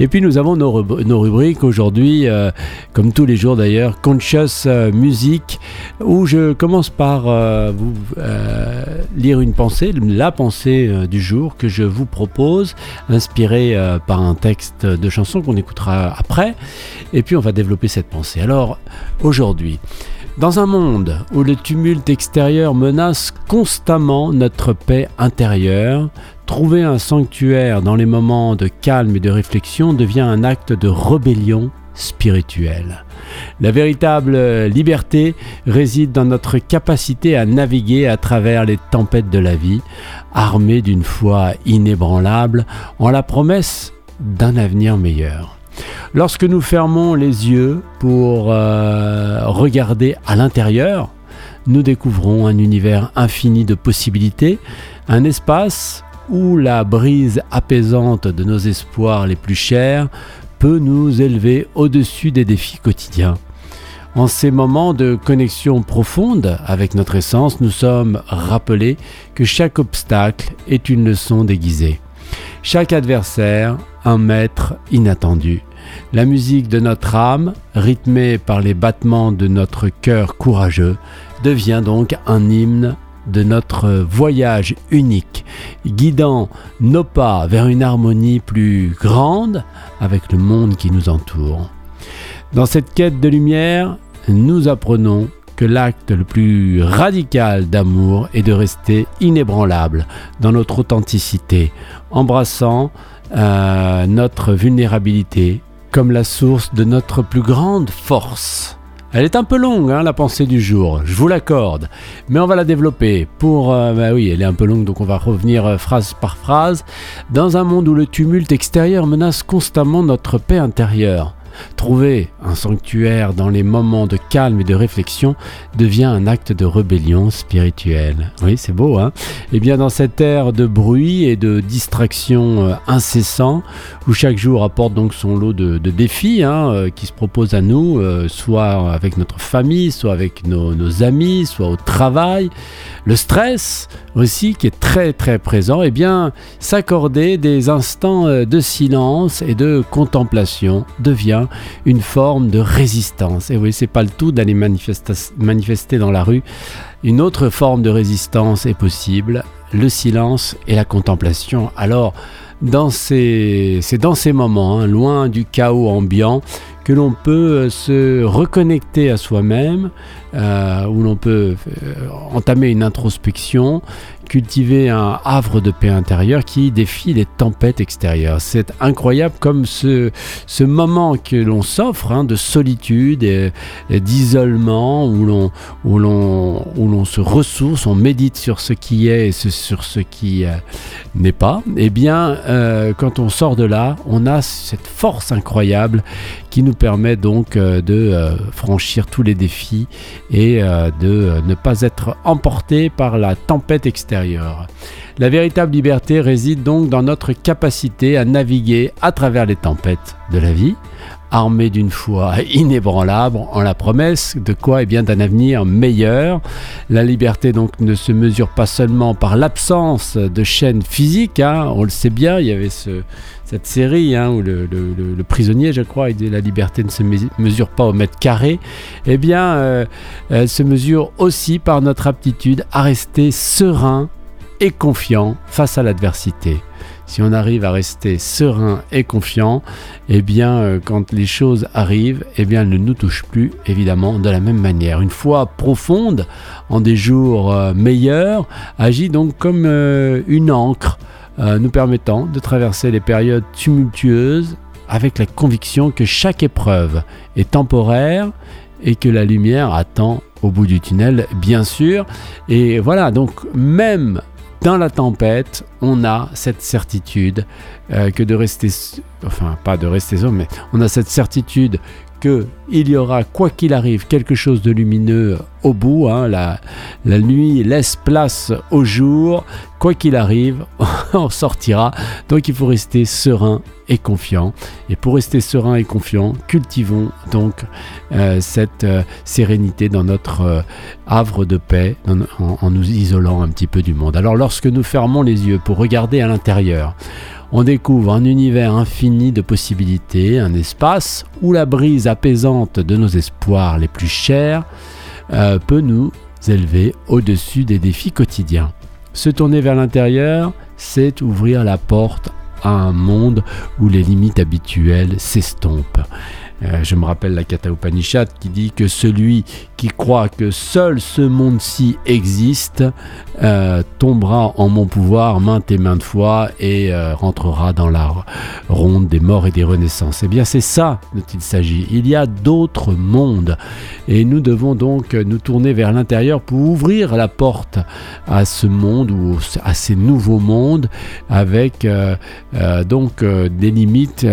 Et puis nous avons nos, rubriques aujourd'hui, euh, comme tous les jours d'ailleurs, Conscious euh, Music, où je commence par euh, vous lire une pensée, la pensée du jour que je vous propose, inspirée par un texte de chanson qu'on écoutera après. Et puis on va développer cette pensée. Alors aujourd'hui, dans un monde où le tumulte extérieur menace constamment notre paix intérieure, trouver un sanctuaire dans les moments de calme et de réflexion devient un acte de rébellion spirituelle. La véritable liberté réside dans notre capacité à naviguer à travers les tempêtes de la vie, armés d'une foi inébranlable en la promesse d'un avenir meilleur. Lorsque nous fermons les yeux pour euh, regarder à l'intérieur, nous découvrons un univers infini de possibilités, un espace où la brise apaisante de nos espoirs les plus chers peut nous élever au-dessus des défis quotidiens. En ces moments de connexion profonde avec notre essence, nous sommes rappelés que chaque obstacle est une leçon déguisée. Chaque adversaire, un maître inattendu. La musique de notre âme, rythmée par les battements de notre cœur courageux, devient donc un hymne de notre voyage unique, guidant nos pas vers une harmonie plus grande avec le monde qui nous entoure. Dans cette quête de lumière, nous apprenons que l'acte le plus radical d'amour est de rester inébranlable dans notre authenticité, embrassant euh, notre vulnérabilité comme la source de notre plus grande force. Elle est un peu longue, hein, la pensée du jour, je vous l'accorde, mais on va la développer pour... Euh, bah oui, elle est un peu longue, donc on va revenir euh, phrase par phrase. Dans un monde où le tumulte extérieur menace constamment notre paix intérieure, Trouver un sanctuaire dans les moments de calme et de réflexion devient un acte de rébellion spirituelle. Oui, c'est beau, hein Eh bien, dans cette ère de bruit et de distraction euh, incessant, où chaque jour apporte donc son lot de, défis hein, euh, qui se proposent à nous, euh, soit avec notre famille, soit avec nos, nos amis, soit au travail, le stress aussi qui est très très présent, eh bien, s'accorder des instants de silence et de contemplation devient une forme de résistance. Et oui, c'est pas le tout d'aller manifester dans la rue. Une autre forme de résistance est possible, le silence et la contemplation. Alors, dans c'est dans ces moments, hein, loin du chaos ambiant, que l'on peut se reconnecter à soi-même, euh, où l'on peut euh, entamer une introspection cultiver un havre de paix intérieure qui défie les tempêtes extérieures. C'est incroyable comme ce, ce moment que l'on s'offre hein, de solitude et, d'isolement où l'on, où, l'on, où l'on se ressource, on médite sur ce qui est et sur ce qui euh, n'est pas. Eh bien, euh, quand on sort de là, on a cette force incroyable qui nous permet donc euh, de franchir tous les défis et de ne pas être emporté par la tempête extérieure la véritable liberté réside donc dans notre capacité à naviguer à travers les tempêtes de la vie, armés d'une foi inébranlable en la promesse de quoi eh bien d'un avenir meilleur. La liberté donc ne se mesure pas seulement par l'absence de chaînes physiques, hein. on le sait bien, il y avait cette série hein, où le, prisonnier, je crois, il dit la liberté ne se mesure pas au mètre carré, eh bien, euh, elle se mesure aussi par notre aptitude à rester serein et confiant face à l'adversité. Si on arrive à rester serein et confiant, eh bien, euh, quand les choses arrivent, eh bien, elles ne nous touchent plus, évidemment, de la même manière. Une foi profonde, en des jours euh, meilleurs, agit donc comme euh, une encre, nous permettant de traverser les périodes tumultueuses avec la conviction que chaque épreuve est temporaire et que la lumière attend au bout du tunnel, bien sûr. Et voilà, donc même dans la tempête, on a cette certitude euh, que de rester, enfin pas de rester seul, mais on a cette certitude qu'il y aura, quoi qu'il arrive, quelque chose de lumineux au bout. Hein. la, nuit laisse place au jour. Quoi qu'il arrive, on sortira. Donc il faut rester serein et confiant. Et pour rester serein et confiant, cultivons donc euh, cette euh, sérénité dans notre euh, havre de paix, en nous isolant un petit peu du monde. Alors lorsque nous fermons les yeux pour regarder à l'intérieur, On découvre un univers infini de possibilités, un espace où la brise apaisante de nos espoirs les plus chers euh, peut nous élever au-dessus des défis quotidiens. Se tourner vers l'intérieur, c'est ouvrir la porte à un monde où les limites habituelles s'estompent. Euh, je me rappelle la Katha Upanishad qui dit que celui qui croit que seul ce monde-ci existe euh, tombera en mon pouvoir maintes et maintes fois et euh, rentrera dans la ronde des morts et des renaissances. Eh bien c'est ça dont il s'agit. Il y a d'autres mondes et nous devons donc nous tourner vers l'intérieur pour ouvrir la porte à ce monde ou à ces nouveaux mondes avec donc des limites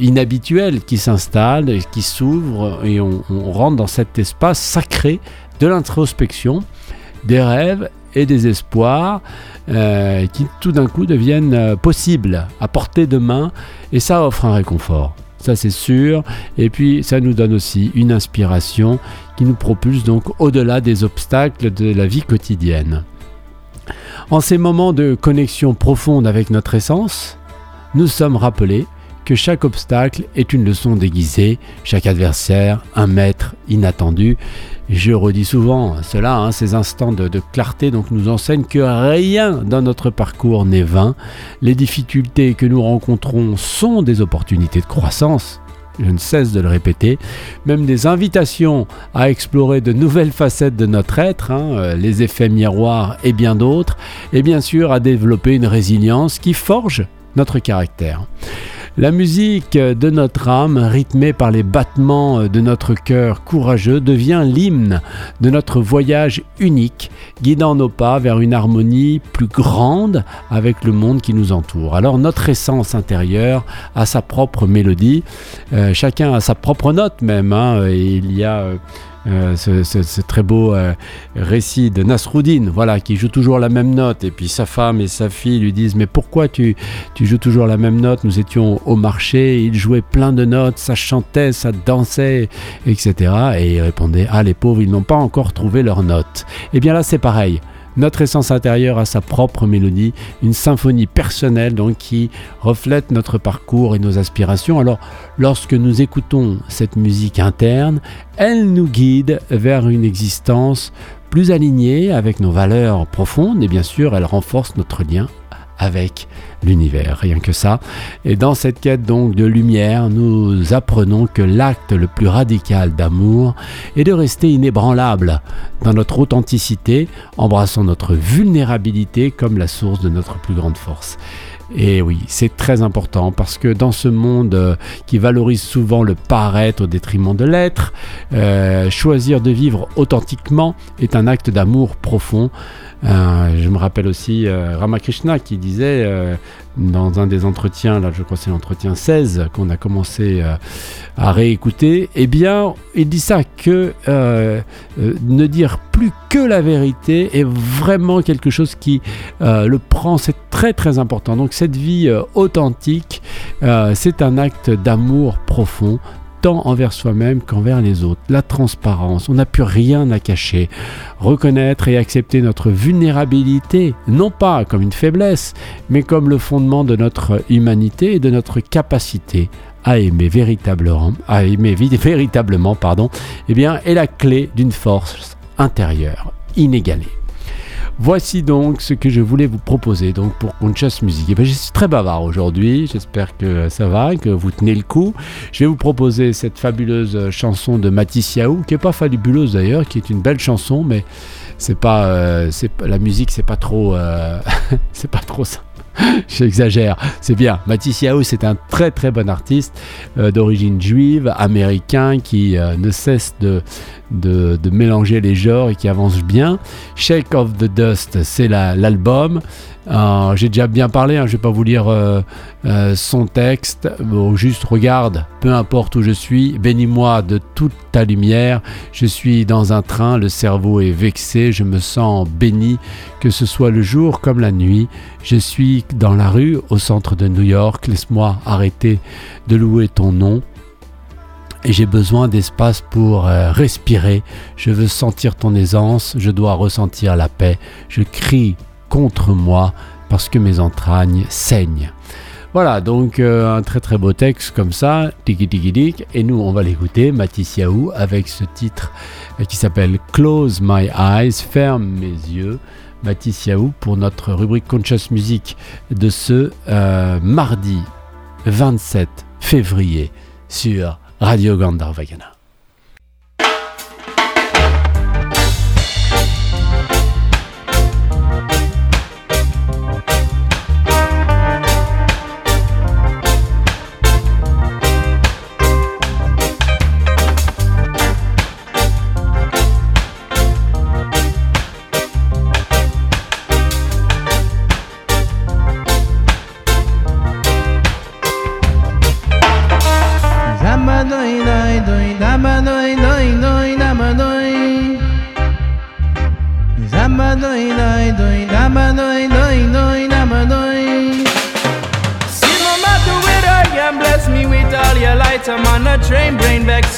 inhabituelles qui s'installent qui s'ouvre et on, rentre dans cet espace sacré de l'introspection, des rêves et des espoirs euh, qui tout d'un coup deviennent euh, possibles à portée de main et ça offre un réconfort. Ça c'est sûr. Et puis ça nous donne aussi une inspiration qui nous propulse donc au-delà des obstacles de la vie quotidienne. En ces moments de connexion profonde avec notre essence, nous sommes rappelés que chaque obstacle est une leçon déguisée, chaque adversaire un maître inattendu. Je redis souvent cela, hein, ces instants de, clarté donc nous enseignent que rien dans notre parcours n'est vain. Les difficultés que nous rencontrons sont des opportunités de croissance. Je ne cesse de le répéter, même des invitations à explorer de nouvelles facettes de notre être, hein, euh, les effets miroirs et bien d'autres, et bien sûr à développer une résilience qui forge notre caractère. La musique de notre âme, rythmée par les battements de notre cœur courageux, devient l'hymne de notre voyage unique, guidant nos pas vers une harmonie plus grande avec le monde qui nous entoure. Alors notre essence intérieure a sa propre mélodie, euh, chacun a sa propre note même, hein, et il y a... Euh, euh, ce, très beau euh, récit de Nasruddin, voilà, qui joue toujours la même note. Et puis sa femme et sa fille lui disent Mais pourquoi tu, tu joues toujours la même note? Nous étions au marché, il jouait plein de notes, ça chantait, ça dansait, etc. Et il répondait Ah, les pauvres, ils n'ont pas encore trouvé leur note. Et eh bien là, c'est pareil. Notre essence intérieure a sa propre mélodie, une symphonie personnelle donc qui reflète notre parcours et nos aspirations. Alors lorsque nous écoutons cette musique interne, elle nous guide vers une existence plus alignée avec nos valeurs profondes et bien sûr elle renforce notre lien avec l'univers, rien que ça. Et dans cette quête donc de lumière, nous apprenons que l'acte le plus radical d'amour est de rester inébranlable dans notre authenticité, embrassant notre vulnérabilité comme la source de notre plus grande force. Et oui, c'est très important parce que dans ce monde euh, qui valorise souvent le paraître au détriment de l'être, euh, choisir de vivre authentiquement est un acte d'amour profond. Euh, je me rappelle aussi Ramakrishna qui disait dans un des entretiens, là je crois c'est l'entretien 16 qu'on a commencé à réécouter, eh bien il dit ça que ne dire plus que la vérité est vraiment quelque chose qui le prend, c'est très très important. Donc cette vie euh, authentique, euh, c'est un acte d'amour profond tant envers soi-même qu'envers les autres. La transparence, on n'a plus rien à cacher. Reconnaître et accepter notre vulnérabilité, non pas comme une faiblesse, mais comme le fondement de notre humanité et de notre capacité à aimer véritablement, pardon, eh bien, est la clé d'une force intérieure inégalée. Voici donc ce que je voulais vous proposer donc pour Conscious Music. Et eh bien, je suis très bavard aujourd'hui, j'espère que ça va, que vous tenez le coup. Je vais vous proposer cette fabuleuse chanson de Matisse Yaou, qui est pas fabuleuse d'ailleurs, qui est une belle chanson, mais c'est pas, euh, la musique, c'est pas trop, euh, pas trop ça. J'exagère, c'est bien. Matisse Yao, c'est un très très bon artiste euh, d'origine juive, américain, qui ne cesse de, de, mélanger les genres et qui avance bien. Shake of the Dust, c'est l'album. Euh, j'ai déjà bien parlé, hein, je ne vais pas vous lire euh, euh, son texte. juste regarde, peu importe où je suis, bénis-moi de toute ta lumière. Je suis dans un train, le cerveau est vexé, je me sens béni, que ce soit le jour comme la nuit. Je suis dans la rue, au centre de New York. Laisse-moi arrêter de louer ton nom j'ai besoin d'espace pour respirer. Je veux sentir ton aisance, je dois ressentir la paix. Je crie contre moi parce que mes entrailles saignent. Voilà, donc euh, un très très beau texte comme ça, tiki tiki dik, et nous on va l'écouter, Mathis Yaou, avec ce titre euh, qui s'appelle Close My Eyes, ferme mes yeux. Mathis Yaou pour notre rubrique Conscious Music de ce euh, mardi 27 février sur Radio Gandharvagana.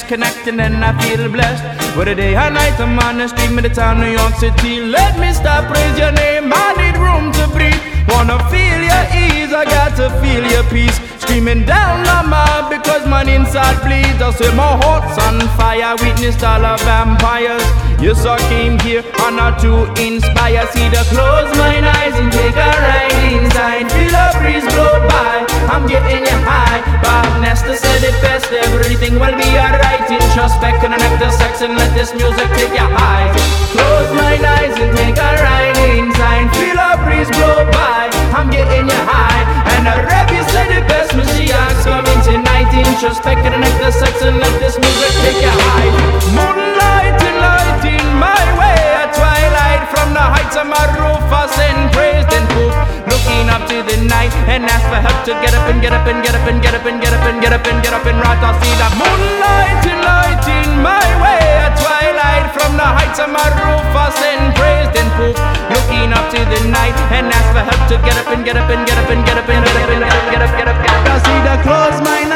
Connecting and I feel blessed. Whether day or night, I'm on the street, me the town, New York City. Let me stop, praise your name. I need room to breathe. Wanna feel your ease, I got to feel your peace. Screaming down my mouth because my inside bleeds. I say my heart's on fire, witnessed all the vampires. Yes, I came here on to inspire. See the close my eyes and take a ride inside. Feel a breeze blow by. I'm getting you high. Bob Nestor said it best. Everything will be alright. Introspect, connect the sex and let this music take you high. Close my eyes and take a ride inside. Feel a breeze blow by. I'm getting you high. And the tonight. and connect the sex and let this music take you high. Moonlight, lighting my way. A twilight from the heights of my roof. I send praise, then poof looking up to the night and ask for help to get up and get up and get up and get up and get up and get up and get up and right. I see the moonlight lighting my way. A twilight from the heights of my roof. I send praise, then poof, looking up to the night and ask for help to get up and get up and get up and get up and get up and get up get up get up get up. I see the close my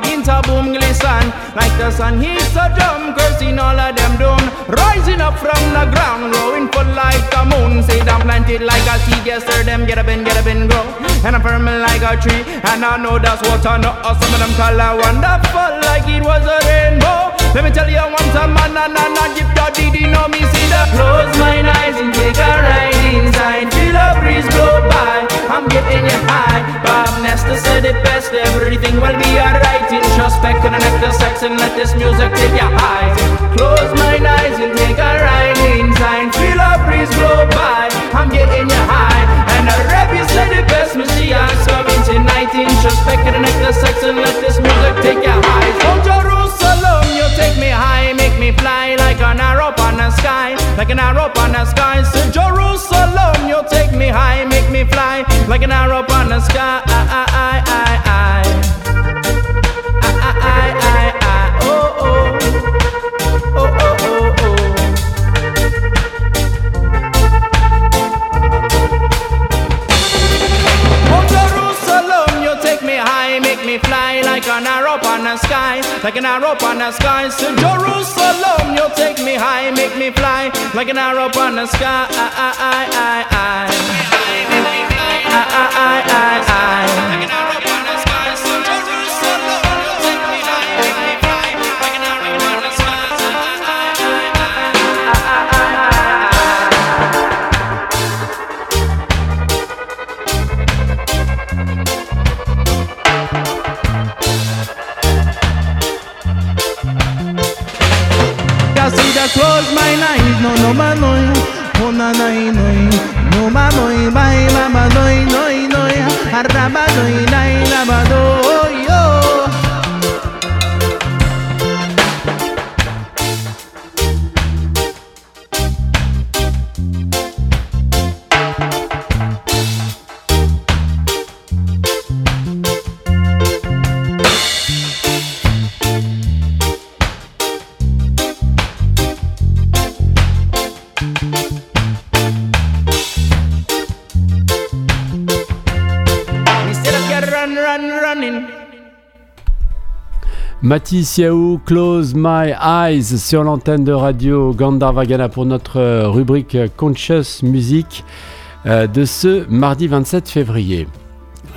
begin to boom glisten. Like the sun hits a drum, cursing all of them doom. Rising up from the ground, growing full like a moon. Say I'm planted like a seed, yes sir, them get up and get up and grow. And I'm firm like a tree, and I know that's what I know. Some of them color wonderful, like it was a rainbow. Let me tell you once a man and I not give your diddy know me see the close my eyes and take a ride inside. Feel a breeze blow by, I'm getting you high. Bob Nestor said it best, everything will be alright. Introspect connect the sex and let this music take you high. Close my eyes and take a ride inside. Feel a breeze blow by, I'm getting you high. And the rap you said it best, Messiah's coming tonight. Introspect connect the sex and let this music take you high. Oh Jerusalem, you take me high, make me fly like an arrow on the sky, like an arrow on the sky. So Jerusalem, you take me high, make me fly like an arrow on the sky. On like an arrow on the sky. To Jerusalem, you take me high, make me fly, like an arrow on the sky. I, I, I, I, I. I, I, I, I, I. close Mathis Close My Eyes sur l'antenne de radio Gandharvagana pour notre euh, rubrique Conscious Music euh, de ce mardi 27 février.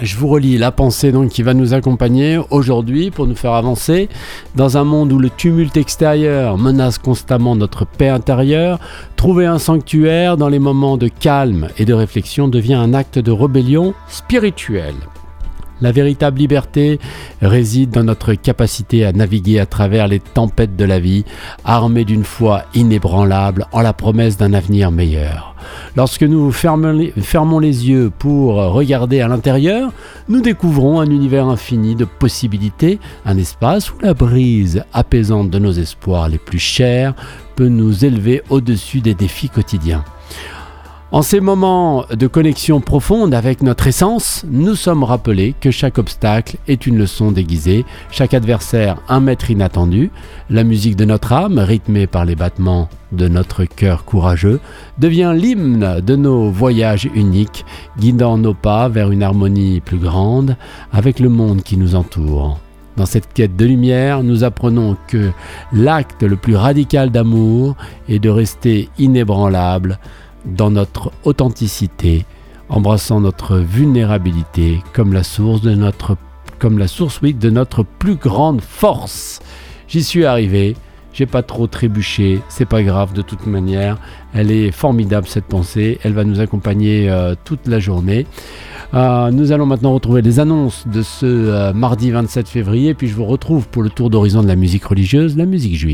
Je vous relis la pensée donc qui va nous accompagner aujourd'hui pour nous faire avancer dans un monde où le tumulte extérieur menace constamment notre paix intérieure. Trouver un sanctuaire dans les moments de calme et de réflexion devient un acte de rébellion spirituelle. La véritable liberté réside dans notre capacité à naviguer à travers les tempêtes de la vie, armés d'une foi inébranlable en la promesse d'un avenir meilleur. Lorsque nous fermons les yeux pour regarder à l'intérieur, nous découvrons un univers infini de possibilités, un espace où la brise apaisante de nos espoirs les plus chers peut nous élever au-dessus des défis quotidiens. En ces moments de connexion profonde avec notre essence, nous sommes rappelés que chaque obstacle est une leçon déguisée, chaque adversaire un maître inattendu. La musique de notre âme, rythmée par les battements de notre cœur courageux, devient l'hymne de nos voyages uniques, guidant nos pas vers une harmonie plus grande avec le monde qui nous entoure. Dans cette quête de lumière, nous apprenons que l'acte le plus radical d'amour est de rester inébranlable dans notre authenticité, embrassant notre vulnérabilité comme la source de notre, comme la source oui, de notre plus grande force. J'y suis arrivé, j'ai pas trop trébuché, c'est pas grave de toute manière. Elle est formidable cette pensée, elle va nous accompagner euh, toute la journée. Euh, nous allons maintenant retrouver les annonces de ce euh, mardi 27 février, puis je vous retrouve pour le tour d'horizon de la musique religieuse, la musique juive.